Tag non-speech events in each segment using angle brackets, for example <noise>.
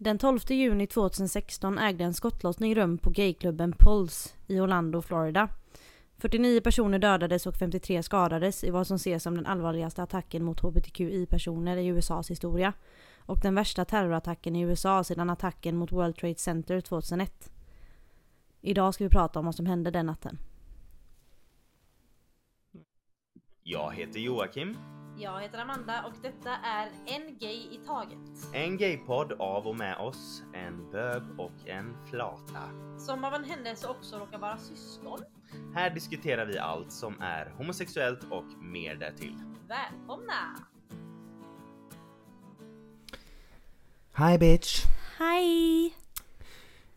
Den 12 juni 2016 ägde en skottlossning rum på gayklubben Pulse i Orlando, Florida. 49 personer dödades och 53 skadades i vad som ses som den allvarligaste attacken mot hbtqi-personer i USAs historia. Och den värsta terrorattacken i USA sedan attacken mot World Trade Center 2001. Idag ska vi prata om vad som hände den natten. Jag heter Joakim. Jag heter Amanda och detta är En Gay i Taget. En gaypodd av och med oss, en bög och en flata. Som av en händelse också råkar vara syskon. Här diskuterar vi allt som är homosexuellt och mer därtill. Välkomna! Hi bitch! Hej!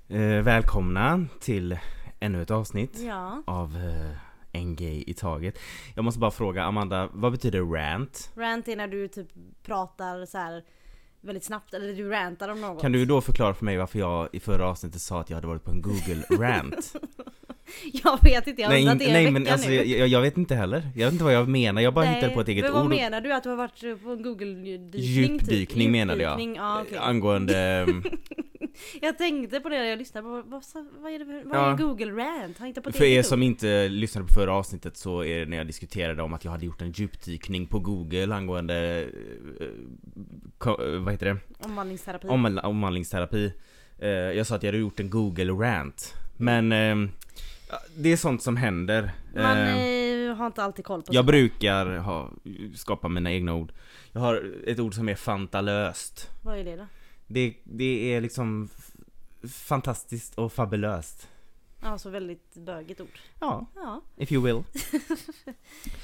Eh, välkomna till ännu ett avsnitt Ja, av eh, En gay i taget. Jag måste bara fråga Amanda, vad betyder rant? rant är när du typ pratar så här väldigt snabbt eller du rantar om något. Kan du då förklara för mig varför jag i förra avsnittet sa att jag hade varit på en google rant? <laughs> Jag vet inte, jag har nej, undrat det nej en men alltså nu. jag, jag, vet inte heller. Jag vet inte vad jag menar, jag bara Nej, hittade på ett eget men vad ord. menar du? Att du har varit på en google-dykning? Djupdykning typ? menade jag. Ja, okej. Angående... <laughs> Jag tänkte på det när jag lyssnade på, vad, vad är det för, vad Ja. är google rant? Han hittar på ett För er som inte lyssnade på förra avsnittet så är det när jag diskuterade om att jag hade gjort en djupdykning på google angående, eh, eh, vad heter det? Omvandlingsterapi. Om, omvandlingsterapi. Eh, jag sa att jag hade gjort en google rant. Men ja, det är sånt som händer. Man eh, har inte alltid koll på jag sånt. brukar ha, skapa mina egna ord. Jag har ett ord som är fantalöst. Vad är det då? Det, det är liksom fantastiskt och fabulöst. Ja, så väldigt bögigt ord. Ja, Ja. if you will. <laughs>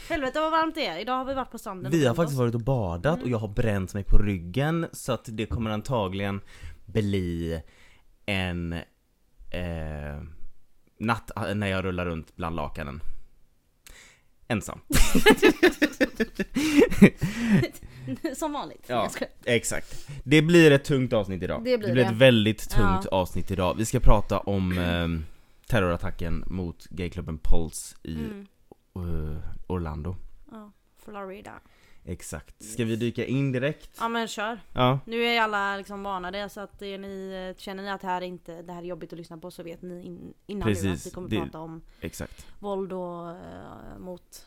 Helvete vad varmt det är. Idag har vi varit på stranden. Vi och har faktiskt varit och badat och Mm. jag har bränt mig på ryggen så att det kommer antagligen bli en eh, natt eh, när jag rullar runt bland lakanen. Ensam. <laughs> <laughs> <laughs> Som vanligt. Ja. Exakt. Det blir ett tungt avsnitt idag. Det blir blir det. ett väldigt tungt Ja. avsnitt idag. Vi ska prata om eh, terrorattacken mot gayklubben Pulse i Mm. eh, Orlando. Ja, Florida. Exakt. Ska vi dyka in direkt? Ja men kör. Ja. Nu är alla liksom vanade så att är ni, eh, känner ni att det här, är inte, det här är jobbigt att lyssna på så vet ni in, innan nu att Precis. vi kommer Det- prata om Exakt. våld och eh, mot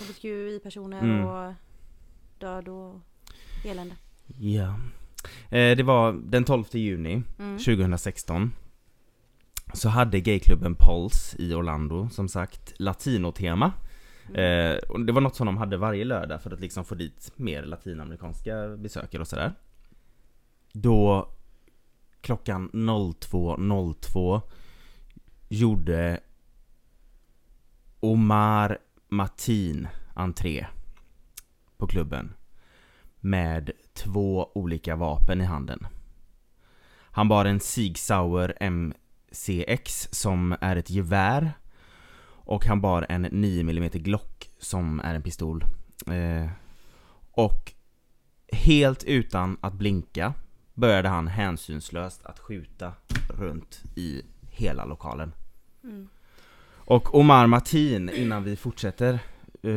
hbtqi-personer Mm. och död och elände. Ja. Eh, det var den 12 juni Mm. 2016 Så hade gayklubben Pulse i Orlando som sagt latinotema Mm. eh, och Det var något som de hade varje lördag för att liksom få dit mer latinamerikanska besökare och sådär Då klockan 02.02 gjorde Omar Matin entré på klubben med två olika vapen i handen. Han bar en Sig Sauer MCX som är ett gevär och han bar en 9 mm Glock som är en pistol. Eh, och helt utan att blinka började han hänsynslöst att skjuta runt i hela lokalen. Mm. Och Omar Matin, innan vi fortsätter, eh,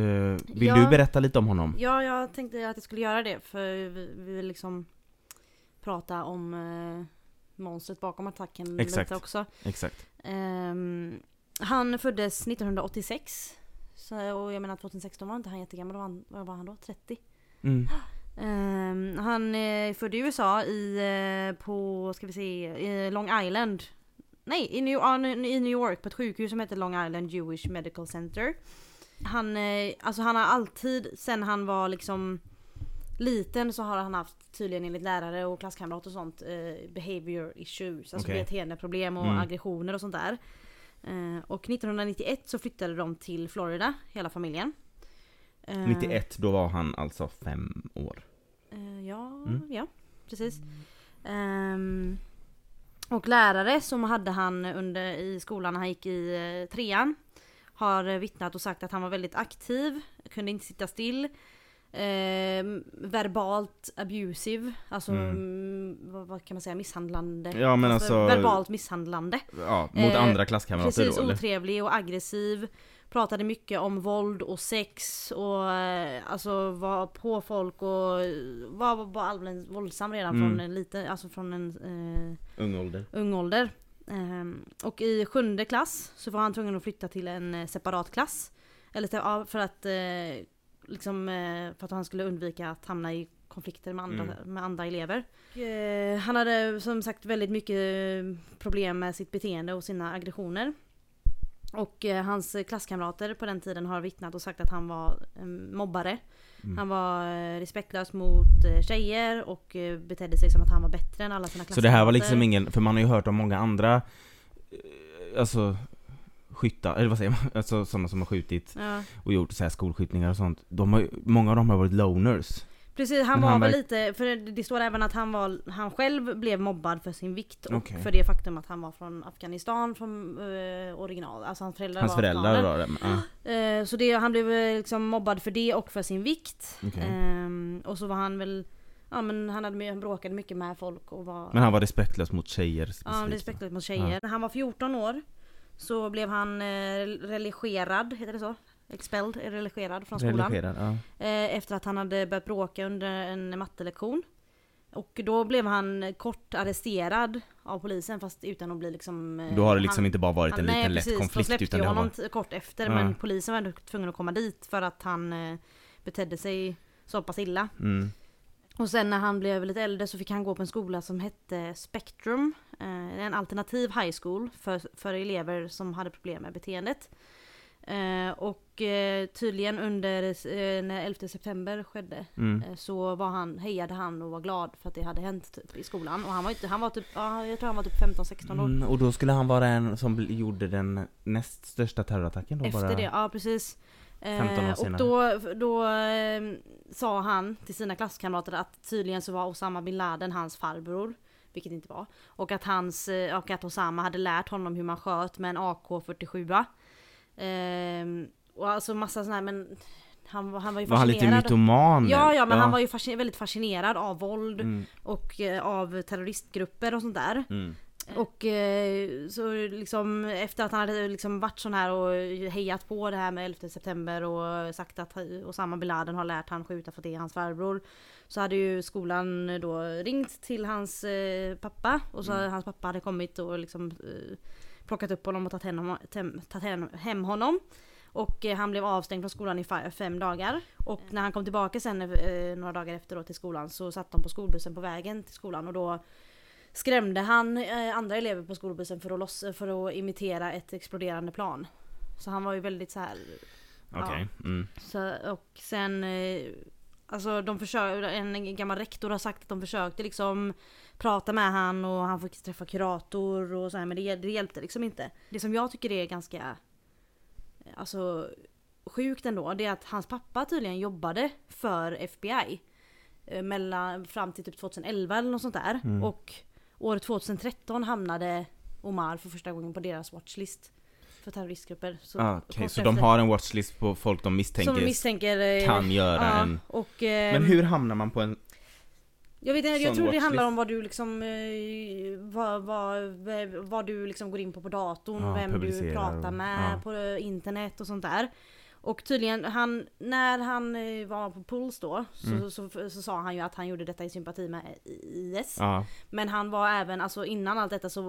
vill Ja. du berätta lite om honom? Ja, jag tänkte att jag skulle göra det för vi, vi vill liksom prata om eh, monstret bakom attacken Exakt. lite också. Exakt. Ehm, han föddes 1986. Så, och jag menar 2016 var inte han jättegammal, vad var han, vad var han då? 30? Mm. Ehm, han är född i USA i, eh, på, ska vi se, Long Island. Nej, i New, i New York på ett sjukhus som heter Long Island Jewish Medical Center. Han, eh, alltså han har alltid, sen han var liksom liten så har han haft tydligen enligt lärare och klasskamrater och sånt eh, behavior issues, alltså Okej. beteendeproblem och Mm. aggressioner och sånt där. Eh, och 1991 så flyttade de till Florida, hela familjen. Eh, 91, då var han alltså fem år. Eh, ja, Mm. ja, precis. Ehm, och lärare som hade han under i skolan när han gick i eh, trean har vittnat och sagt att han var väldigt aktiv, kunde inte sitta still. Eh, verbalt abusive, alltså Mm. mm, vad, vad kan man säga, misshandlande. Ja, men alltså- Verbalt misshandlande. Ja, mot Eh, andra klasskamrater Precis, då eller? otrevlig och aggressiv. Pratade mycket om våld och sex och eh, alltså var på folk och var, var allmänt våldsam redan Mm. från en liten, alltså från en eh, Ung ålder. ung ålder. Ehm, och i sjunde klass så var han tvungen att flytta till en eh, separat klass. Eller för att eh, liksom eh, för att han skulle undvika att hamna i konflikter med andra, Mm. med andra elever. Och, han hade som sagt väldigt mycket problem med sitt beteende och sina aggressioner. Och hans klasskamrater på den tiden har vittnat och sagt att han var mobbare. Mm. Han var eh, respektlös mot eh, tjejer och eh, betedde sig som att han var bättre än alla sina Så det här var liksom klasskamrater. ingen, för man har ju hört om många andra Alltså Skyttar, eller vad säger man? Alltså sådana som har skjutit Ja. och gjort så här skolskjutningar och sånt de har, Många av dem har varit loners Precis, han Men var han väl verk- lite, för det- står även att han var, han själv blev mobbad för sin vikt och Okej. för det faktum att han var från Afghanistan från eh, original, alltså hans föräldrar Hans var föräldrar var det, ja. Eh, så det, han blev eh, liksom mobbad för det och för sin vikt. Okej. Ehm, och så var han väl, ja men han, hade, han bråkade mycket med folk och var Men han var respektlös mot tjejer Ja, specifikt. respektlös mot tjejer. När han var 14 år så blev han eh, religerad, heter det så? Expelled, religerad från skolan. Religerad, ja. Eh, efter att han hade börjat bråka under en mattelektion. Och då blev han kort arresterad av polisen fast utan att bli liksom... eh, Då har det liksom han, inte bara varit en han- liten nej, lätt precis, konflikt släppte utan ju har honom varit... kort efter Ja. men polisen var ändå tvungen att komma dit för att han eh, betedde sig så pass illa. Mm. Och sen när han blev lite äldre så fick han gå på en skola som hette Spectrum. En alternativ high school för, för elever som hade problem med beteendet. Eh, och eh, tydligen under eh, när 11 september skedde Mm. eh, så var han, hejade han och var glad för att det hade hänt typ, i skolan. Och han var, inte, han var typ, ja, jag tror han var typ 15-16 år. Mm, och då skulle han vara en som gjorde den näst största terrorattacken då Efter bara... det, ja precis. 15 år Eh, och senare. då, då eh, sa han till sina klasskamrater att tydligen så var Osama bin Laden hans farbror. Vilket inte var. Och att, hans, och att Osama hade lärt honom hur man sköt med en AK47. Eh, och alltså massa sådana här men han, han var ju Var han lite fascinerad. mytoman? Ja, ja, men han var ju fascin- väldigt fascinerad av våld Mm, och eh, av terroristgrupper och sånt där. mm. Och eh, så liksom efter att han hade liksom varit sån här och hejat på det här med 11 september och sagt att Osama bin Laden har lärt han skjuta för att det är hans farbror. Så hade ju skolan då ringt till hans eh, pappa och så Mm. hans pappa hade kommit och liksom eh, plockat upp honom och tagit hem, tagit hem, honom. Och eh, han blev avstängd från skolan i fem dagar. Och när han kom tillbaka sen eh, några dagar efter då till skolan så satt de på skolbussen på vägen till skolan och då skrämde han eh, andra elever på skolbussen för att, loss, för att imitera ett exploderande plan. Så han var ju väldigt så här. Okej. Mm. Så, och sen, eh, alltså de försökte, en gammal rektor har sagt att de försökte liksom prata med han och han fick träffa kurator och så här, men det, det hjälpte liksom inte. Det som jag tycker är ganska, eh, alltså sjukt ändå, det är att hans pappa tydligen jobbade för FBI. eh, Mellan, fram till typ 2011 eller något sånt där. Mm. Och år 2013 hamnade Omar för första gången på deras watchlist. För terroristgrupper. Så, Ah, kort så de har en watchlist på folk de misstänker som misstänker eh, kan göra ja, en... Och, eh, Men hur hamnar man på en... Jag, vet, inte, jag tror det handlar om vad du liksom eh, vad, vad, vad du liksom går in på på datorn, Ja, vem du pratar och- med ja. på internet och sånt där. Och tydligen, han, när han eh, var på Puls då så, Mm. så, så, så sa han ju att han gjorde detta i sympati med IS. Ja, Men han var även, alltså innan allt detta så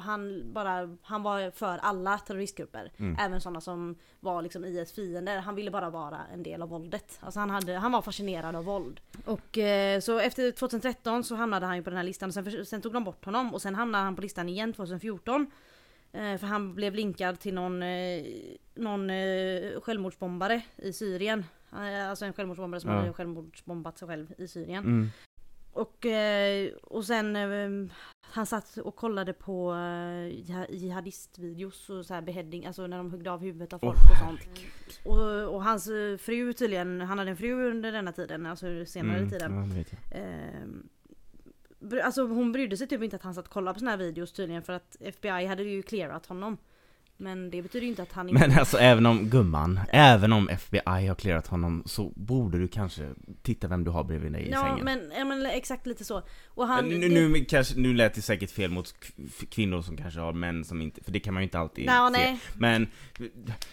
han bara, han var för alla terroristgrupper. Mm. Även sådana som var liksom IS fiender. Han ville bara vara en del av våldet. Alltså han, hade, han var fascinerad av våld. Och eh, så efter 2013 så hamnade han ju på den här listan. Och sen, sen tog de bort honom och sen hamnade han på listan igen 2014. Eh, för han blev linkad till någon, eh, någon eh, självmordsbombare i Syrien. Alltså en självmordsbombare som Ja. hade självmordsbombat sig själv i Syrien. mm. Och, och sen han satt och kollade på jiha- jihadistvideos och så här beheading, alltså när de huggde av huvudet av folk och sånt. Och, och hans fru tydligen, han hade en fru under denna tiden, alltså senare Mm, tiden. Ja, det vet jag. Ehm, br- Alltså hon brydde sig typ inte att han satt och kollade på såna här videos tydligen för att FBI hade ju clearat honom. Men det betyder ju inte att han inte... Men alltså även om gumman, även om FBI har clearat honom så borde du kanske titta vem du har bredvid dig i ja, sängen. men, ja men exakt lite så. Och han... nu, nu, nu, kanske, nu lät det säkert fel mot kvinnor som kanske har män som inte, för det kan man ju inte alltid Nej, se. nej. Men,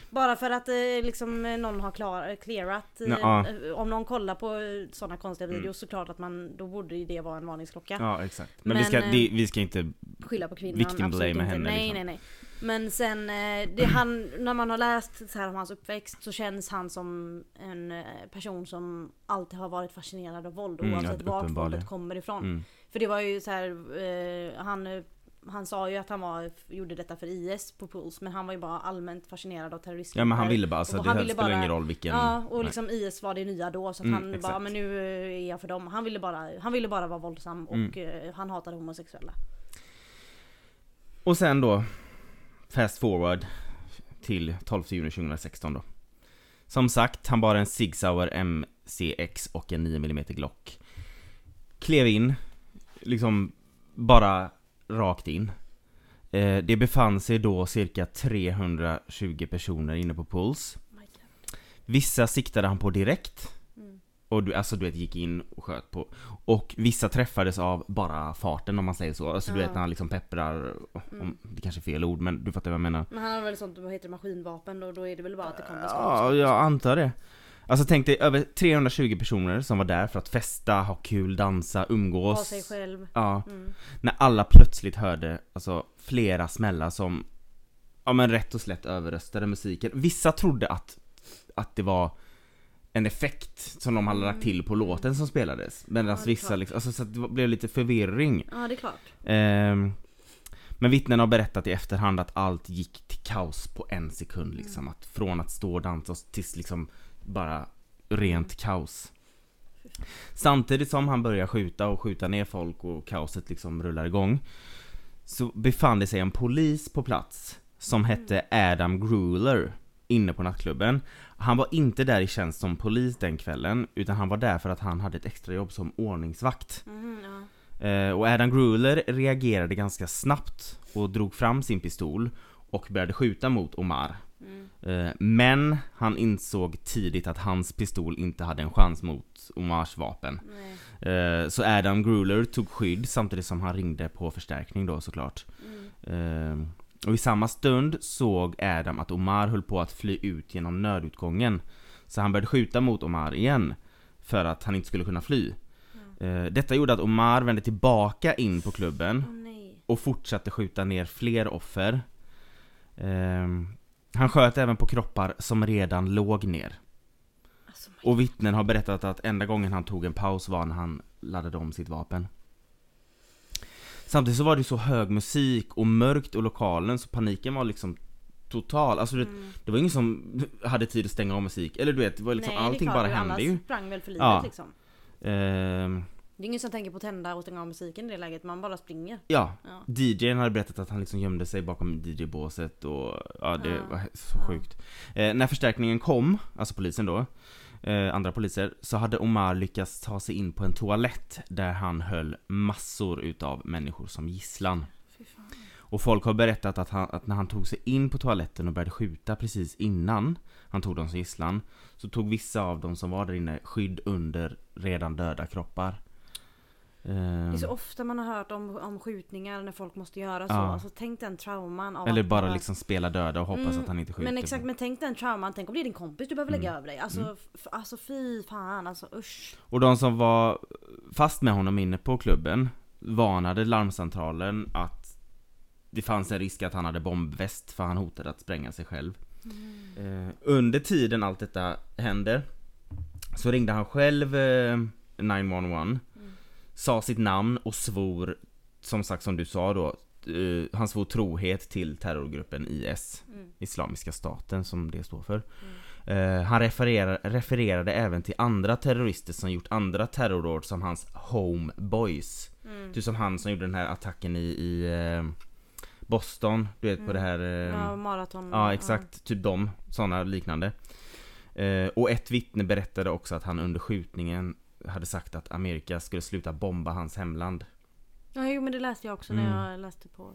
Bara för att eh, liksom någon har klar, clearat, Ja, eh, om någon kollar på sådana konstiga Mm. videos såklart att man, då borde ju det vara en varningsklocka. ja exakt. Men, vi, Men, ska, eh, det, vi ska inte, Skylla på kvinnan, absolut inte. henne, nej, liksom. nej, nej. Men sen, eh, det han, när man har läst så här om hans uppväxt så känns han som en eh, person som alltid har varit fascinerad av våld Mm, oavsett ja, vart våldet kommer ifrån. mm, För det var ju så här, eh, han, han sa ju att han var, gjorde detta för IS på Puls men han var ju bara allmänt fascinerad av terroristgrupper. ja men han ville bara, alltså Och det han ville spelar bara- ingen roll vilken Ja och nej. liksom IS var det nya då så att Mm, han bara, exakt. men nu är jag för dem. Han ville bara, han ville bara vara våldsam och Mm. han hatade homosexuella. Och sen då Fast forward till 12 juni 2016 då. Som sagt, han bar en Sig Sauer MCX och en 9 mm Glock. Klev in, liksom bara rakt in. Eh, Det befann sig då cirka 320 personer inne på Puls. Vissa siktade han på direkt. Och du, alltså du vet, gick in och sköt på Och vissa träffades av bara farten om man säger så. Alltså du vet när han liksom pepprar Mm. om, Det kanske är fel ord men du fattar vad jag menar. Men han har väl sånt, vad heter det, maskinvapen och då är det väl bara att det kommer Ja, jag antar det. Alltså tänk dig över 320 personer som var där för att festa, ha kul, dansa, umgås. Ha sig själv. Ja, Mm. när alla plötsligt hörde alltså flera smällar som Ja men rätt och slätt överröstade musiken. Vissa trodde att Att det var En effekt som de hade lagt till på låten som spelades Medan Ja, vissa liksom, alltså så det blev lite förvirring Ja det är klart. Ehm, Men vittnen har berättat i efterhand att allt gick till kaos på en sekund liksom. Mm. Att från att stå och dansa tills liksom bara rent kaos. Samtidigt som han börjar skjuta och skjuta ner folk och kaoset liksom rullar igång. Så befann det sig en polis på plats som hette Adam Gruler inne på nattklubben. Han var inte där i tjänst som polis den kvällen utan han var där för att han hade ett extrajobb som ordningsvakt. Mhm, ja. Eh, och Adam Gruler reagerade ganska snabbt och drog fram sin pistol och började skjuta mot Omar. Mm. Eh, men han insåg tidigt att hans pistol inte hade en chans mot Omars vapen. Eh, så Adam Gruler tog skydd samtidigt som han ringde på förstärkning då såklart. Mm. Och i samma stund såg Adam att Omar höll på att fly ut genom nödutgången. Så han började skjuta mot Omar igen. För att han inte skulle kunna fly. Eh, detta gjorde att Omar vände tillbaka in på klubben nej. och fortsatte skjuta ner fler offer. Ehm, han sköt även på kroppar som redan låg ner. Alltså, Och vittnen har berättat att enda gången han tog en paus var när han laddade om sitt vapen. Samtidigt så var det så hög musik och mörkt och lokalen så paniken var liksom total. Alltså du Mm. det var ingen som hade tid att stänga av musik. Eller du vet, det var liksom Nej, det allting klart, bara ju, hände alla ju. sprang väl för livet Ja. liksom. Ehm, Det är ingen som tänker på att tända och stänga av musiken i det läget, man bara springer. ja, Ja. DJn hade berättat att han liksom gömde sig bakom DJ-båset och ja, det Ja. var så Ja. sjukt. Eh, när förstärkningen kom, alltså polisen då, eh, andra poliser, så hade Omar lyckats ta sig in på en toalett där han höll massor utav människor som gisslan. Och folk har berättat att, han, att när han tog sig in på toaletten och började skjuta precis innan han tog dem som gisslan, så tog vissa av dem som var där inne skydd under redan döda kroppar. Det Eh, är så ofta man har hört om, om skjutningar när folk måste göra så. Ja. Alltså, tänk den trauman av eller att bara liksom spela döda och hoppas Mm, att han inte skjuter. Men exakt, men tänk den trauman. Tänk om det är din kompis du behöver lägga Mm. över dig. Alltså, Mm. alltså fy fan alltså usch. Och de som var fast med honom inne på klubben varnade larmcentralen att det fanns en risk att han hade bombväst för han hotade att spränga sig själv. Eh, under tiden allt detta händer så ringde han själv eh, 911 Sa sitt namn och svor Som sagt som du sa då eh, Han svor trohet till terrorgruppen IS Mm. Islamiska staten som det står för Eh, Han refererar, refererade även till andra terrorister som gjort andra terrordåd som hans homeboys Mm. Typ som han som gjorde den här attacken i, i eh, Boston, du vet på Mm. det här eh, Ja, maraton. Ja exakt, typ de, sådana liknande Och ett vittne berättade också att han under skjutningen hade sagt att Amerika skulle sluta bomba hans hemland Ja, jo men det läste jag också Mm. när jag läste på.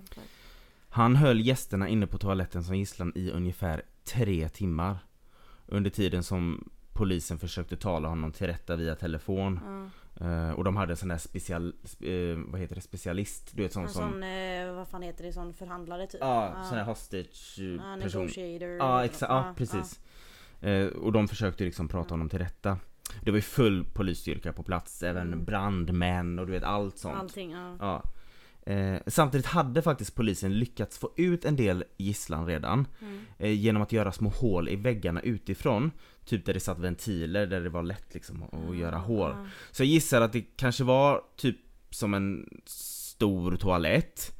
Han höll gästerna inne på toaletten som gisslan i ungefär tre timmar. Under tiden som polisen försökte tala honom till rätta via telefon. Ja. Eh, och de hade en sån där special, sp- eh, vad heter det, specialist, du vet sån En som... sån, eh, vad fan heter det, sån förhandlare typ? Ja, sån här hostage person. negotiator. Ja, exakt, ja, precis. Och de försökte liksom prata honom till rätta. Det var ju full polisstyrka på plats, även Mm. brandmän och du vet allt sånt. Allting, ja. Ja. Eh, samtidigt hade faktiskt polisen lyckats få ut en del gisslan redan Mm. eh, genom att göra små hål i väggarna utifrån. Typ där det satt ventiler där det var lätt liksom att att göra hål. Ja. Så jag gissar att det kanske var typ som en stor toalett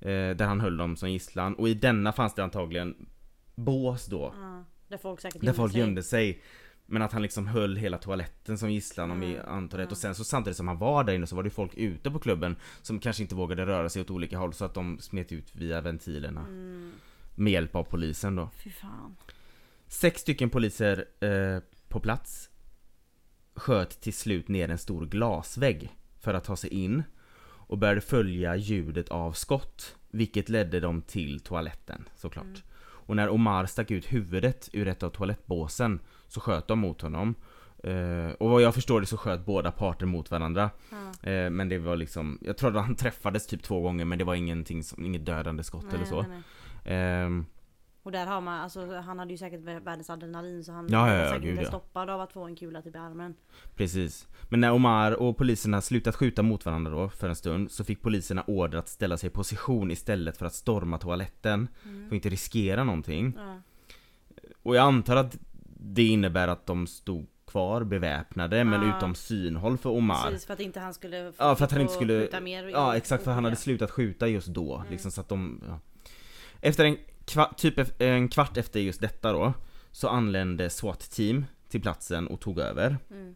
eh, där han höll dem som gisslan och i denna fanns det antagligen bås då. Ja. Där folk säkert Där folk sig. gömde sig. Men att han liksom höll hela toaletten som gisslan om vi Mm, antar mm. Och sen så samtidigt som han var där inne så var det folk ute på klubben som kanske inte vågade röra sig åt olika håll så att de smet ut via ventilerna. Mm. Med hjälp av polisen då. Fy fan. Sex stycken poliser eh, på plats sköt till slut ner en stor glasvägg för att ta sig in och började följa ljudet av skott, vilket ledde dem till toaletten såklart. Mm. Och när Omar stack ut huvudet ur ett av toalettbåsen så sköt de mot honom. Eh, och vad jag förstår det så sköt båda parter mot varandra. Ja. Eh, men det var liksom, jag tror att han <laughs> träffades typ två gånger men det var ingenting som, inget dödande skott Nej, eller så. nej, nej. Ehm, Och där har man, alltså han hade ju säkert världens adrenalin så han Ja, ja, ja, säkert gud, inte stoppad av att få en kula typ i armen. Precis. Men när Omar och poliserna slutat skjuta mot varandra då för en stund så fick poliserna order att ställa sig i position istället för att storma toaletten. Mm. För att inte riskera någonting. Och jag antar att det innebär att de stod kvar beväpnade men Ja. utom synhåll för Omar. Precis, för att inte han skulle få Ja för att han inte skulle... skjuta mer Ja exakt för han hade slutat skjuta just då. Mm. Liksom så att de... Ja. Efter en, kva, typ en kvart efter just detta då Så anlände SWAT-team till platsen och tog över. Mm.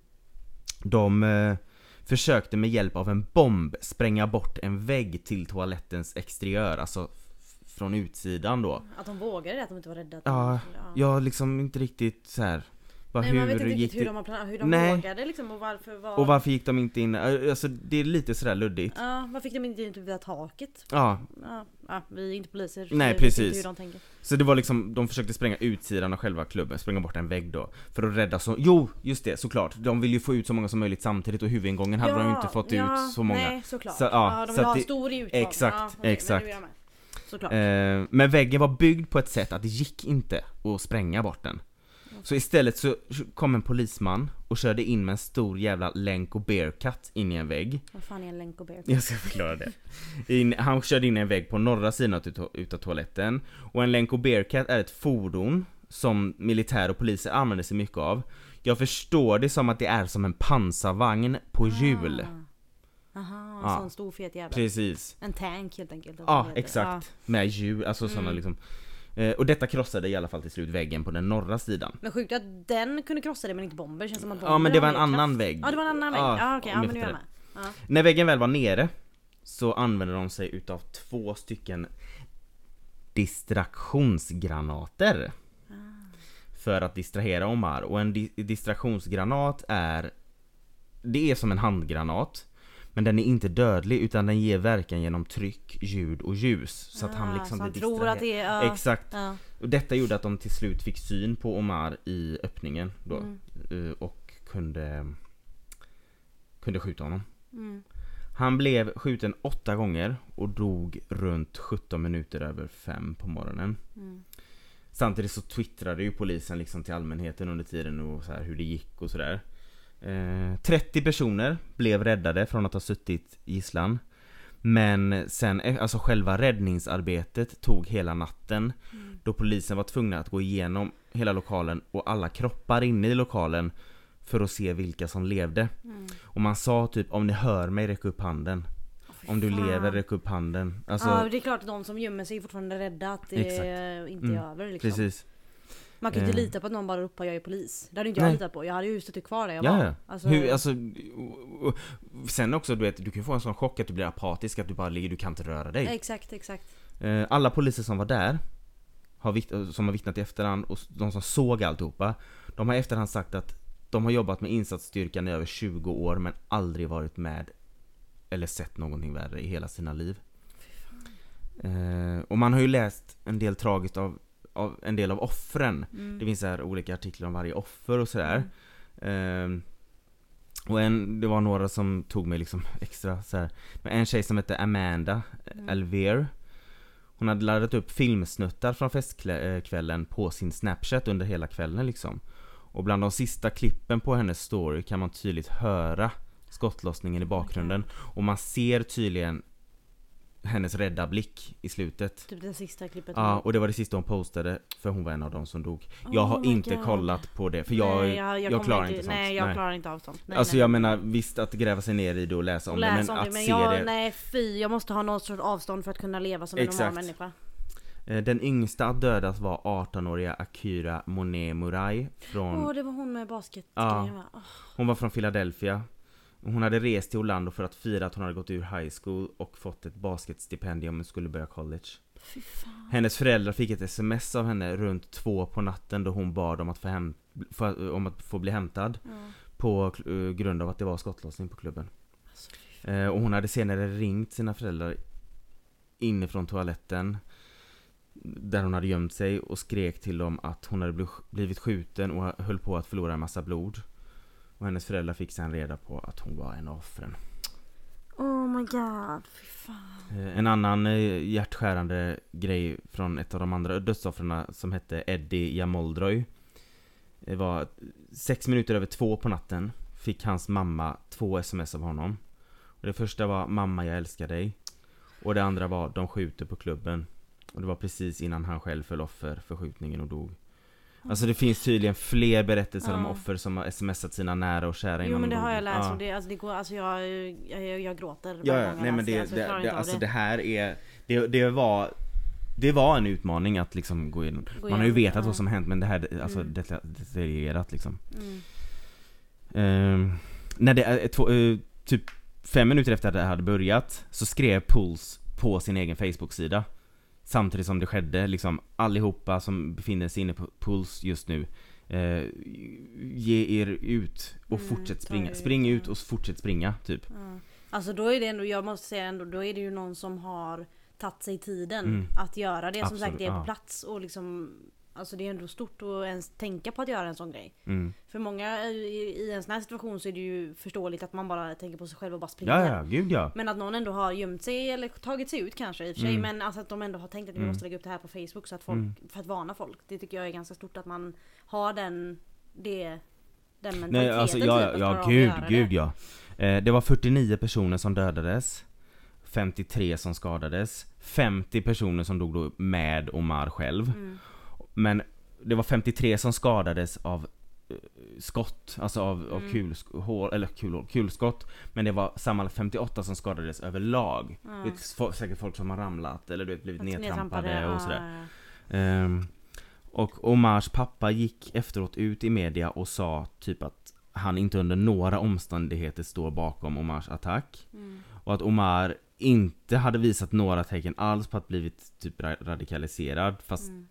De eh, försökte med hjälp av en bomb spränga bort en vägg till toalettens exteriör, alltså från utsidan då. Att de vågade det, att de inte var rädda att Ja, de, Jag liksom inte riktigt så här. Bara Nej, hur man vet inte riktigt hur de, har planerat, hur de Nej. vågade liksom och varför var... Och varför gick de inte in? Alltså det är lite sådär luddigt. Ja, varför fick de inte in typ via taket? Ja, Ja, ja, vi är inte poliser. Nej, precis. Hur de tänker. så det var liksom, de försökte spränga utsidan av själva klubben, spränga bort en vägg då. För att rädda så, jo just det såklart. De vill ju få ut så många som möjligt samtidigt och huvudingången hade de ju inte fått ja, ut så många. Nej, såklart. Så, ja, ja, de vill ha det- stor utformning. exakt, ja, okej, exakt. Såklart. Eh, men väggen var byggd på ett sätt att det gick inte att spränga bort den. Så istället så kom en polisman och körde in med en stor jävla länk och bearcut in i en vägg. Vad fan är en länk och bear? Jag ska förklara det. In, han körde in i en vägg på norra sidan utav, utav toaletten. Och en länk och bearcat är ett fordon som militär och poliser använder sig mycket av. Jag förstår det som att det är som en pansarvagn på hjul. Ah. Aha, en Ja. sån stor fet jävel. Precis. En tank helt enkelt. Ja, exakt. Med hjul, alltså sådana Mm. liksom. Eh, och detta krossade i alla fall till slut väggen på den norra sidan. Men sjukt att den kunde krossa det men inte bomber. Känns som att Ja bomber men det var en annan kraft. vägg. Ja det var en annan vägg. Ja, Ja, okej, om ja men nu är jag med. Ja. När väggen väl var nere så använde de sig utav två stycken distraktionsgranater. Ah. För att distrahera Omar och en di- distraktionsgranat är Det är som en handgranat Men den är inte dödlig utan den ger verkan genom tryck, ljud och ljus. Så att han Ah, liksom blir tror att det är... Ja. Exakt. Ja. Och detta gjorde att de till slut fick syn på Omar i öppningen då. Mm. eh, Och kunde Kunde skjuta honom. Mm. Han blev skjuten åtta gånger och dog runt 17 minuter över fem på morgonen. Mm. Samtidigt så twittrade ju polisen liksom till allmänheten under tiden och så här hur det gick och sådär. Eh, 30 personer blev räddade från att ha suttit gisslan. Men sen, eh, alltså själva räddningsarbetet tog hela natten. Mm. Då polisen var tvungna att gå igenom hela lokalen och alla kroppar inne i lokalen. För att se vilka som levde. Mm. Och man sa typ om ni hör mig räck upp handen. Fy Om du fan. lever räck upp handen. Alltså, ja det är klart att de som gömmer sig är fortfarande rädda att det Exakt. inte Mm. är över liksom. precis. Man kan ju inte Eh. lita på att någon bara ropar jag är polis. Det hade inte jag Nej. litat på. Jag hade ju suttit kvar där jag Ja, var. Alltså, Hur, alltså, och- och- sen också du vet, du kan få en sån chock att du blir apatisk, att du bara ligger, du kan inte röra dig. Exakt, exakt. Eh, Alla poliser som var där, har vitt, som har vittnat i efterhand och de som såg alltihopa, de har i efterhand sagt att de har jobbat med insatsstyrkan i över 20 år men aldrig varit med eller sett någonting värre i hela sina liv. Eh, och man har ju läst en del tragiskt av, av en del av offren. Mm. Det finns så här olika artiklar om varje offer och sådär. Mm. Eh, och en, det var några som tog mig liksom <laughs> extra så här. Men en tjej som hette Amanda Mm. Alvear Hon hade laddat upp filmsnuttar från festkvällen på sin snapchat under hela kvällen liksom Och bland de sista klippen på hennes story kan man tydligt höra skottlossningen i bakgrunden Och man ser tydligen hennes rädda blick i slutet Typ det sista klippet. Ja, och det var det sista hon postade för hon var en av dem som dog Jag har Oh inte God. kollat på det för jag, nej, jag, jag, kommer klarar inte sånt Nej jag klarar inte av sånt. Nej, Alltså nej. jag menar visst att gräva sig ner i det och läsa om Och det läsa men om att det, men se jag, det nej fy, jag måste ha något sorts avstånd för att kunna leva som en Exakt. normal människa. Eh, Den yngsta att dödas var 18-åriga Akira Monet Murai från Åh det var hon med basket Ja. va? Åh, Hon var från Philadelphia Hon hade rest till Orlando för att fira att hon hade gått ur high school och fått ett basketstipendium och skulle börja college. Fan. Hennes föräldrar fick ett sms av henne runt två på natten då hon bad om att få, hem, för, om att få bli hämtad. Ja. På eh, grund av att det var skottlossning på klubben. Alltså, eh, Och hon hade senare ringt sina föräldrar Inifrån toaletten Där hon hade gömt sig och skrek till dem att hon hade bli- blivit skjuten och höll på att förlora en massa blod Och hennes föräldrar fick sen reda på att hon var en av offren. Oh my god, fy fan. Eh, En annan eh, hjärtskärande grej från ett av de andra dödsoffren som hette Eddie Jamoldroy Det var sex minuter över två på natten Fick hans mamma två sms av honom. Och Det första var 'Mamma jag älskar dig' Och det andra var 'De skjuter på klubben' Och det var precis innan han själv föll offer för skjutningen och dog Alltså det finns tydligen fler berättelser om Ja. offer som har smsat sina nära och kära Jo innan men de det har jag läst Ja. och det, alltså, det går, alltså jag, jag, jag, jag gråter Ja, ja, nej men det, alltså, det, det, alltså det. här är det, det var Det var en utmaning att liksom gå igenom Gå Man har ju vetat ja. vad som hänt men det här, alltså Mm. deta- detaljerat liksom Mm. Ehm, När det, är två, eh, typ fem minuter efter att det hade börjat Så skrev Puls på sin egen Facebook-sida Samtidigt som det skedde liksom allihopa som befinner sig inne på Puls just nu eh, Ge er ut och Mm, fortsätt springa, er spring ut, ut och fortsätt springa typ Ja. Alltså då är det ändå, jag måste säga ändå, då är det ju någon som har tagit sig tiden Mm. att göra det. Som Absolut, sagt, det är på ja. plats och liksom Alltså det är ändå stort att ens tänka på att göra en sån grej. mm. För många i, en sån här situation så är det ju förståeligt att man bara tänker på sig själv och bara springer. Ja ja, gud ja Men att någon ändå har gömt sig eller tagit sig ut kanske i och för sig. Mm. Men alltså att de ändå har tänkt att vi Mm. måste lägga upp det här på Facebook så att folk, Mm. för att varna folk. Det tycker jag är ganska stort att man har den, det, den mentaliteten Nej alltså typ, ja, att ja, ja gud, gud det. ja eh, Det var 49 personer som dödades 53 som skadades 50 personer som dog då med Omar själv Mm. Men det var 53 som skadades av eh, skott, alltså av, av Mm. kulhål, eller kulhål, kulskott Men det var sammanlagt 58 som skadades överlag Ja. Det är säkert folk som har ramlat eller du vet blivit nedtrampade nedtrampade, och sådär ja, ja. Ehm, och Omars pappa gick efteråt ut i media och sa typ att han inte under några omständigheter står bakom Omars attack. Mm. Och att Omar inte hade visat några tecken alls på att blivit typ ra- radikaliserad. Fast Mm.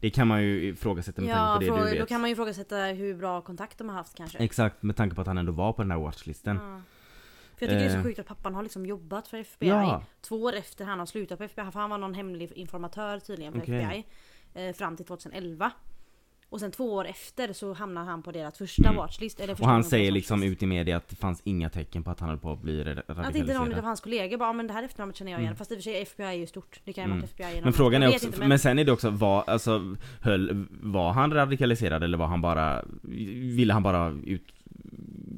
Det kan man ju ifrågasätta med Ja, tanke på det du då vet. kan man ju ifrågasätta hur bra kontakt de har haft kanske. Exakt, med tanke på att han ändå var på den här watchlisten. Ja. För jag tycker det är Eh. så sjukt att pappan har liksom jobbat för FBI Ja. två år efter han har slutat på FBI. För han var någon hemlig informatör tydligen för Okej. FBI. Eh, fram till 2011. Och sen två år efter så hamnar han på deras första Mm. watchlist. Eller första Och han säger liksom ut i media att det fanns inga tecken på att han höll på att bli ra- Att inte någon radikaliserad. av hans kollegor bara, "Ja, men det här efternamnet känner jag igen. Mm. Fast i och för sig FBI är ju stort. Det kan ju Mm. vara att FBI Men frågan är också, inte, men... men, sen är det också, var, alltså, höll, var han radikaliserad eller var han bara, ville han bara ut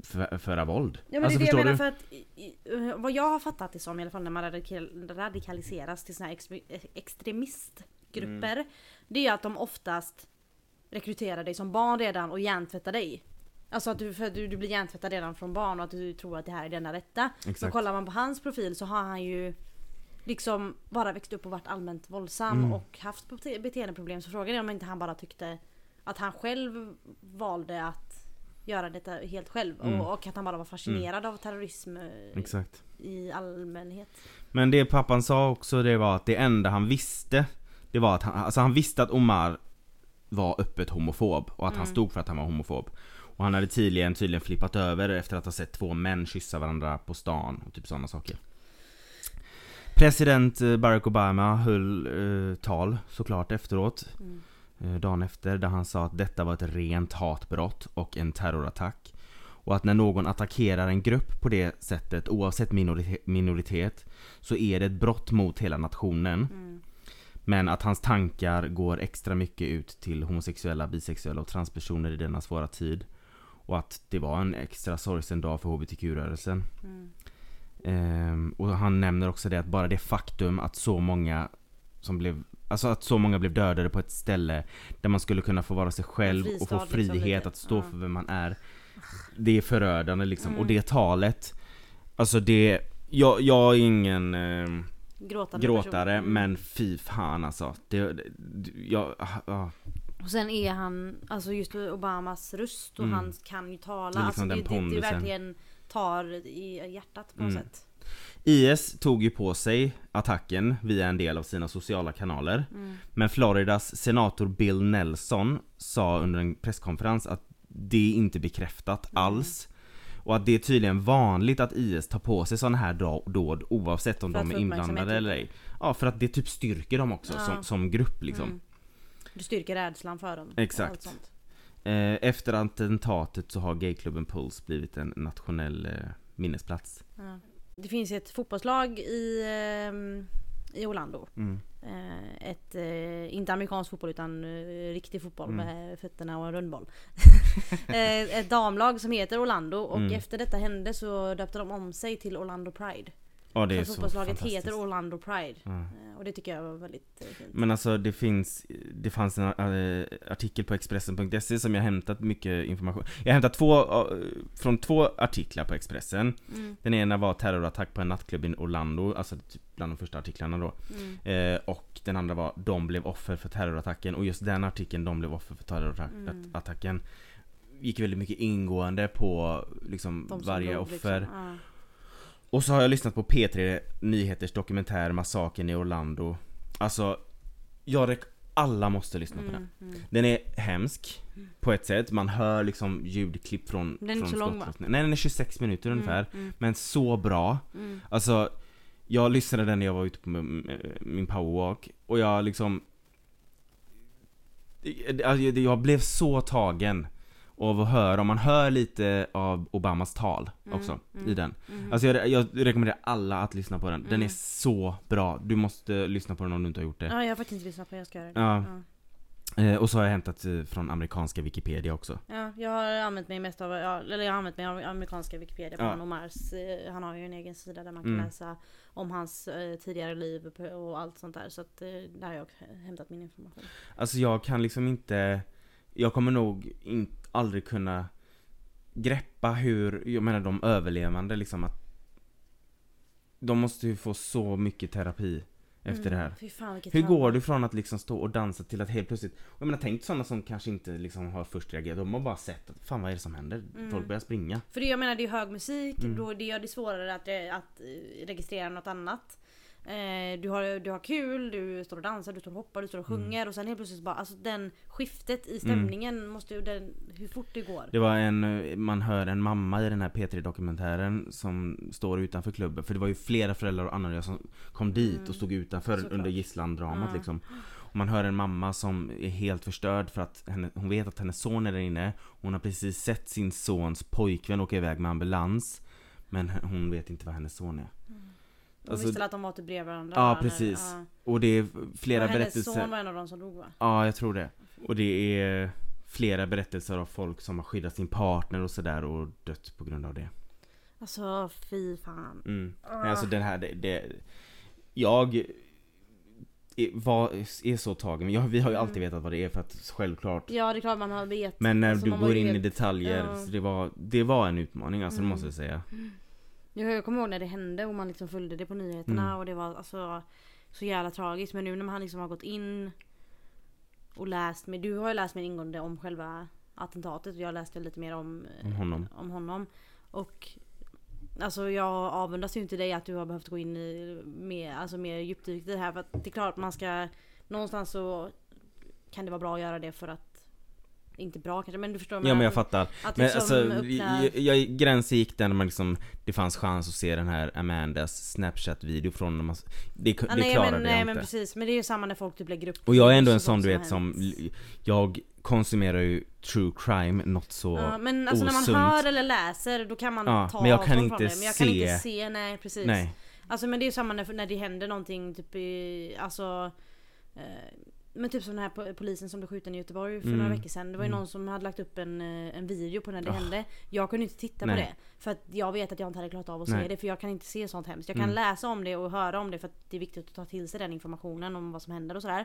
för, föra våld? Ja men alltså, det är det jag menar du? för att i, vad jag har fattat det som i alla fall när man radikal, radikaliseras till såna här extre, extremistgrupper. Mm. Det är att de oftast rekryterar dig som barn redan och hjärntvättar dig. Alltså att du, för du, du blir hjärntvättad redan från barn och att du tror att det här är det enda rätta. Men Exakt. kollar man på hans profil så har han ju liksom bara växt upp och varit allmänt våldsam Mm. och haft bete- beteendeproblem. Så frågan är om inte han bara tyckte att han själv valde att göra detta helt själv. Mm. Och, och att han bara var fascinerad av terrorism eh, Exakt. i allmänhet. Men det pappan sa också det var att det enda han visste Det var att han, alltså han visste att Omar var öppet homofob och att han Mm. stod för att han var homofob. Och han hade tydligen, tydligen flippat över efter att ha sett två män kyssa varandra på stan och typ sådana saker. President eh, Barack Obama höll eh, tal såklart efteråt Mm. eh, dagen efter där han sa att detta var ett rent hatbrott och en terrorattack. Och att när någon attackerar en grupp på det sättet oavsett minoritet, minoritet så är det ett brott mot hela nationen. Mm. Men att hans tankar går extra mycket ut till homosexuella, bisexuella och transpersoner i denna svåra tid. Och att det var en extra sorgsen dag för HBTQ-rörelsen. Mm. Ehm, och han nämner också det att bara det faktum att så många som blev Alltså att så många blev dödade på ett ställe där man skulle kunna få vara sig själv och fristad få liksom frihet lite. att stå för vem man är. Det är förödande liksom. Mm. Och det talet, alltså det, jag, jag är ingen ehm, Gråtande gråtare person. Mm. men fy fan alltså. Det, det, jag, ja, Och sen är han, alltså just Obamas röst och Mm. han kan ju tala. Det är liksom alltså den det, det, verkligen tar i hjärtat på något Mm. sätt. IS tog ju på sig attacken via en del av sina sociala kanaler. Mm. Men Floridas senator Bill Nelson sa under en presskonferens att det är inte bekräftat Mm. alls. Och att det är tydligen vanligt att IS tar på sig sådana här då- dåd oavsett om de är inblandade eller typ. ej. Ja, för att det typ styrker dem också Ja. som, som grupp liksom. Mm. Du styrker rädslan för dem. Exakt. Eh, efter attentatet så har gayklubben Pulse blivit en nationell eh, minnesplats. Ja. Det finns ett fotbollslag i, ehm, i Orlando. Mm. Eh, Ett, eh, inte amerikansk fotboll utan eh, riktig fotboll Mm. med fötterna och en rundboll. <laughs> Ett damlag som heter Orlando och Mm. efter detta hände så döpte de om sig till Orlando Pride. Ja det är så fotbollslaget heter Orlando Pride. Ja. Eh, Och det tycker jag var väldigt eh, fint. Men alltså det finns, det fanns en eh, artikel på Expressen.se som jag hämtat mycket information Jag har hämtat två, från två artiklar på Expressen Mm, Den ena var terrorattack på en nattklubb i Orlando, alltså typ bland de första artiklarna då mm, eh, Och den andra var de blev offer för terrorattacken och just den artikeln, de blev offer för terrorattacken Gick väldigt mycket ingående på liksom varje dog, offer Liksom. Ja. Och så har jag lyssnat på P3 Nyheters dokumentär Massakern i Orlando. Alltså, jag rek- alla måste lyssna på den. Mm, mm. Den är hemsk på ett sätt, man hör liksom ljudklipp från Den är inte så lång, va? Nej den är 26 minuter ungefär, Mm, mm, men så bra. Mm. Alltså, jag lyssnade den när jag var ute på min, powerwalk och jag liksom Alltså, jag blev så tagen av att höra, om man hör lite av Obamas tal Mm, också mm, i den mm. Alltså jag, jag rekommenderar alla att lyssna på den, den Mm. är så bra, du måste lyssna på den om du inte har gjort det Ja, jag har faktiskt inte lyssnat på det, jag ska göra det. Ja. Ja. eh, Och så har jag hämtat eh, från amerikanska Wikipedia också Ja, jag har använt mig mest av, eller jag har använt mig av amerikanska Wikipedia på Ja. Omars, eh, han har ju en egen sida där man kan Mm. läsa om hans eh, tidigare liv och allt sånt där. Så att eh, där har jag hämtat min information. Alltså jag kan liksom inte Jag kommer nog in, aldrig kunna Greppa hur, jag menar de överlevande liksom att De måste ju få så mycket terapi efter det här Mm, fan Hur trauma. går du från att liksom stå och dansa till att helt plötsligt Jag menar tänk sådana som kanske inte liksom har först reagerat, de har bara sett att fan vad är det som händer? Mm. Folk börjar springa För det, jag menar det är hög musik, Mm. då det gör det svårare att, eh, att eh, registrera något annat. Eh, du, har, du har kul, du står och dansar, du står och hoppar, du står och Mm. sjunger och sen helt plötsligt bara, alltså den skiftet i stämningen måste ju, den, hur fort det går. Det var en, eh, man hör en mamma i den här P3 dokumentären som står utanför klubben För det var ju flera föräldrar och anhöriga som kom dit Mm. och stod utanför Såklart. under gisslandramat liksom och Man hör en mamma som är helt förstörd för att henne, hon vet att hennes son är där inne Hon har precis sett sin sons pojkvän åka iväg med ambulans Men hon vet inte vad hennes son är De Alltså- visste att de var typ bredvid varandra? Ja, precis. ja. Och det är flera och hennes berättelser son var en av de som dog va? Ja, jag tror det. Och det är flera berättelser av folk som har skyddat sin partner och sådär och dött på grund av det. Alltså fy fan. Mm. Ah. Men alltså den här, det, det Jag är, var, är så tagen, men jag, vi har ju alltid Mm. vetat vad det är för att självklart Ja det är klart man har vet. Men när Alltså, du går in i helt- detaljer, ja. så det var, det var en utmaning alltså, Mm. det måste jag säga. Jag, jag kommer ihåg när det hände och man liksom följde det på nyheterna Mm. och det var alltså så jävla tragiskt. Men nu när man liksom har gått in och läst med, du har ju läst mer ingående om själva attentatet och jag läste lite mer om, eh, Om honom. om honom. Och Alltså jag avundas ju inte dig att du har behövt gå in i mer, alltså mer djupdykt i det här för att det är klart man ska Någonstans så kan det vara bra att göra det för att inte bra kanske men du förstår Ja men jag fattar. Att Men liksom alltså, öppna... jag, jag, gränsen gick där när man liksom, det fanns chans att se den här Amandas snapchat-video från när man, det, det nej, klarade men, jag nej inte. men precis, men det är ju samma när folk typ lägger upp Och jag är ändå en sån du vet som, jag konsumerar ju true crime, något så Ja, men alltså när man osunt. hör eller läser då kan man Ja, ta men jag kan inte från det. Men jag kan inte se, nej precis. Nej, Alltså men det är ju samma när, när det händer någonting typ i, alltså eh, men typ som den här po- polisen som blev skjuten i Göteborg för Mm. några veckor sedan. Det var ju Mm. någon som hade lagt upp en, eh, en video på när det Ah. hände. Jag kunde inte titta Nej. på det. För att jag vet att jag inte hade klarat av att Nej. se det. För jag kan inte se sånt hemskt. Jag kan Mm. läsa om det och höra om det för att det är viktigt att ta till sig den informationen om vad som händer och sådär.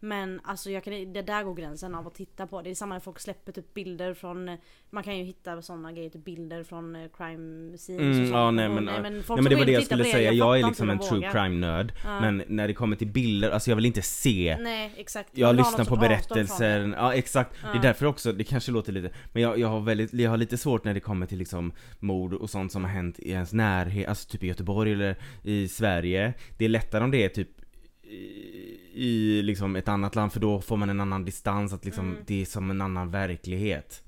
Men alltså jag kan, det där går gränsen av att titta på. Det är samma när folk släpper typ bilder från Man kan ju hitta sådana grejer, typ bilder från eh, crime scenes Mm, och sånt. ja, nej, men, nej, men folk nej men det var det jag skulle säga, jag är fattar liksom en true crime nörd Ja. Men när det kommer till bilder, alltså jag vill inte se Nej exakt. Jag lyssnar på berättelser, det. ja exakt. Det Ja. är därför också, det kanske låter lite, men jag, jag har väldigt, jag har lite svårt när det kommer till liksom mord och sånt som har hänt i ens närhet, alltså typ i Göteborg eller i Sverige. Det är lättare om det är typ i, i liksom ett annat land för då får man en annan distans, att liksom Mm. det är som en annan verklighet.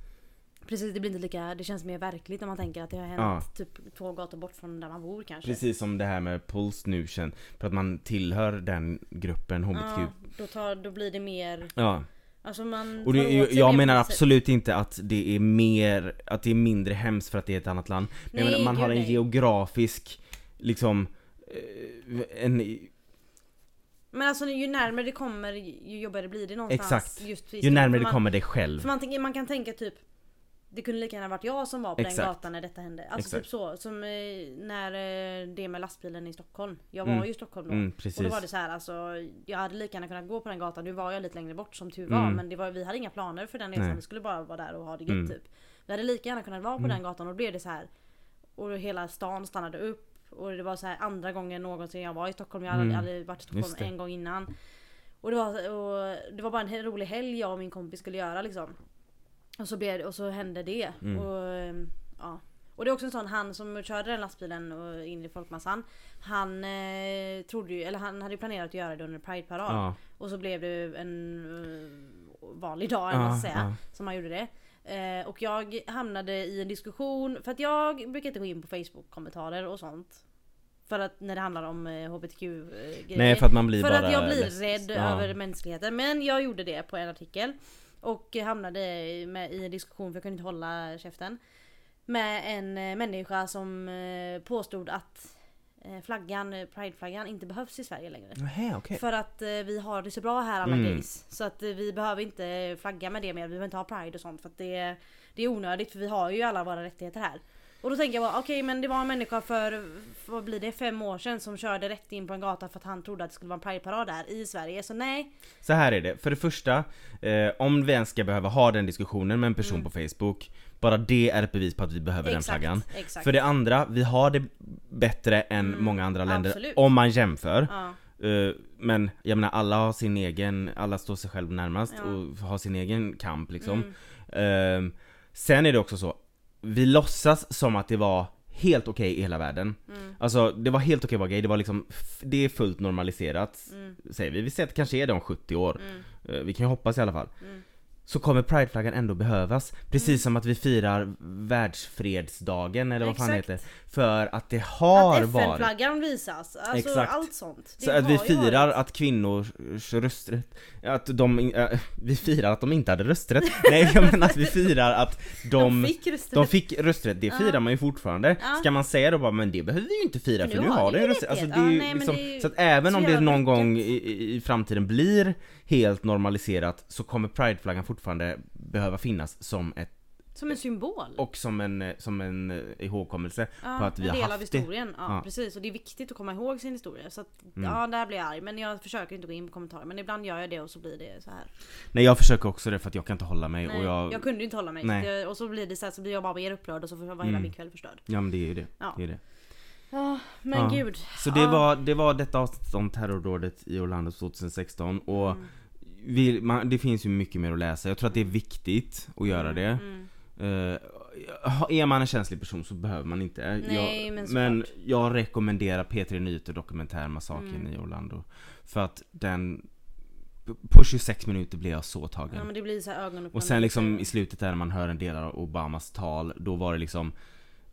Precis det blir inte lika, det känns mer verkligt när man tänker att det har hänt Ja. typ två gator bort från där man bor kanske. Precis som det här med Puls nu känd, för att man tillhör den gruppen HBTQ. Ja, då, tar, då blir det mer, Ja. alltså man Och det, jag menar absolut inte att det är mer, att det är mindre hemskt för att det är ett annat land. Men Nej, menar, man har en nej. geografisk, liksom, eh, en, Men alltså ju närmare det kommer ju jobbigare blir det någonstans. Exakt. Ju närmare för det man, kommer dig själv. För man, man kan tänka typ det kunde lika gärna varit jag som var på Exakt. den gatan när detta hände. Alltså Exakt. typ så. Som eh, när eh, det med lastbilen i Stockholm. Jag var Mm. ju i Stockholm då. Mm, Och då var det så här, alltså, jag hade lika gärna kunnat gå på den gatan. Nu var jag lite längre bort som tur var. Mm. Men det var, vi hade inga planer för den resan. Nej. Vi skulle bara vara där och ha det gött Mm. typ. Vi hade lika gärna kunnat vara på Mm. den gatan och då blev det så här. Och hela stan stannade upp. Och det var så här andra gången någonsin jag var i Stockholm. Jag hade Mm. aldrig varit i Stockholm en gång innan. Och det, var, och det var bara en rolig helg jag och min kompis skulle göra liksom. Och så, blev, och så hände det. Mm. Och, ehm, ja. och det är också en sån, han som körde den lastbilen och in i folkmassan. Han eh, trodde ju, eller han hade planerat att göra det under Pride-parad. Ja, Och så blev det en eh, vanlig dag eller ja, man ska säga. ja. Som han gjorde det. Eh, och jag hamnade i en diskussion, för att jag brukar inte gå in på Facebook-kommentarer och sånt. För att när det handlar om eh, HBTQ-grejer. Nej för att man blir För bara att jag blir rädd ja. över mänskligheten. Men jag gjorde det på en artikel. Och hamnade med, i en diskussion, för jag kunde inte hålla käften. Med en eh, människa som eh, påstod att eh, flaggan, prideflaggan inte behövs i Sverige längre. Nähä, okej. För att eh, vi har det så bra här alla Mm. gays. Så att eh, vi behöver inte flagga med det mer. Vi behöver inte ha pride och sånt. För att det, det är onödigt för vi har ju alla våra rättigheter här. Och då tänker jag bara okej men det var en människa för, vad blir det, fem år sedan som körde rätt in på en gata för att han trodde att det skulle vara en prideparad där i Sverige. Så nej. Så här är det, för det första, eh, om vi ens ska behöva ha den diskussionen med en person Mm. på Facebook, bara det är ett bevis på att vi behöver den flaggan. Exakt. För det andra, vi har det bättre än Mm, många andra länder absolut. om man jämför. Ja. Eh, Men jag menar alla har sin egen, alla står sig själv närmast Ja. och har sin egen kamp liksom. Mm. Eh, Sen är det också så, vi låtsas som att det var helt okej i hela världen. Mm. Alltså det var helt okej att vara gay, det var liksom, det är fullt normaliserat. Mm. Säger vi, vi säger att det kanske är det om 70 år. Mm. Eh, Vi kan ju hoppas i alla fall. Mm. Så kommer prideflaggan ändå behövas. Precis Mm. som att vi firar världsfredsdagen eller vad fan det Exakt. heter. För att det har Att varit FN-flaggan visas. Alltså Exakt. allt sånt. Det så att vi firar varit. att kvinnors rösträtt, att de, äh, vi firar att de inte hade rösträtt. <laughs> Nej jag menar att vi firar att de, de fick rösträtt. de fick rösträtt, det firar man ju fortfarande. Ja. Ska man säga då bara, men det behöver vi ju inte fira För för nu har ju rösträtt. Alltså, det är nej, liksom, det är ju så att även så om det någon gång i, i, i framtiden blir helt normaliserat så kommer prideflaggan fortfarande behöva finnas som ett, Som en symbol. och som en, eh, som en eh, ihågkommelse ja, på att vi en har del av haft det. historien. Ja, Ja. precis. Och det är viktigt att komma ihåg sin historia. Så att, Mm. ja, där blir jag arg. Men jag försöker inte gå in på kommentarer. Men ibland gör jag det och så blir det så här. Nej jag försöker också det för att jag kan inte hålla mig Nej, och jag... jag, kunde inte hålla mig. Nej. Och så blir det så här, så blir jag bara mer upprörd och så var hela Mm. min kväll förstörd. ja men det är ju det. Ja. det, är det. Ja, men Ja. gud. Så det Ja. var, det var detta avsnitt om terrordådet i Orlando 2016 och Mm. vi, man, det finns ju mycket mer att läsa. Jag tror att det är viktigt att göra det. Mm. Ha- är man en känslig person så behöver man inte. Nej, jag, men men jag rekommenderar P3 Nyheter dokumentärmassakern Mm. i Orlando. För att den på 26 minuter blev jag så tagen. Ja. Och sen liksom i slutet där när man hör en del av Obamas tal, då var det liksom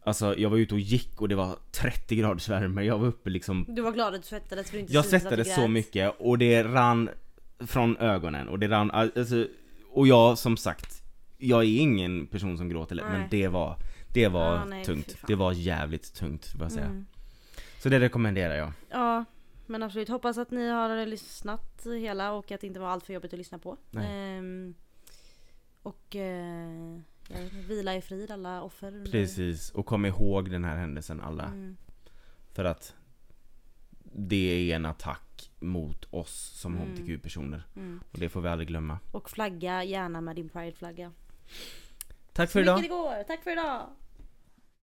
Alltså jag var ute och gick och det var 30 graders värme, jag var uppe liksom Du var glad att du svettades för du inte Jag svettades så mycket och det rann från ögonen och det rann, alltså, och jag som sagt Jag är ingen person som gråter lätt, men Nej. det var Det var Ja, nej, tungt, det var jävligt tungt får jag säga Mm. Så det rekommenderar jag Ja, men absolut. Hoppas att ni har lyssnat hela och att det inte var allt för jobbigt att lyssna på. Nej. Ehm, och eh, vet inte, vila i frid alla offer. Precis, och kom ihåg den här händelsen alla Mm, För att Det är en attack mot oss som Mm. HBTQ-personer mm. Och det får vi aldrig glömma Och flagga gärna med din prideflagga. Tack Så för idag! mycket det går. Tack för idag!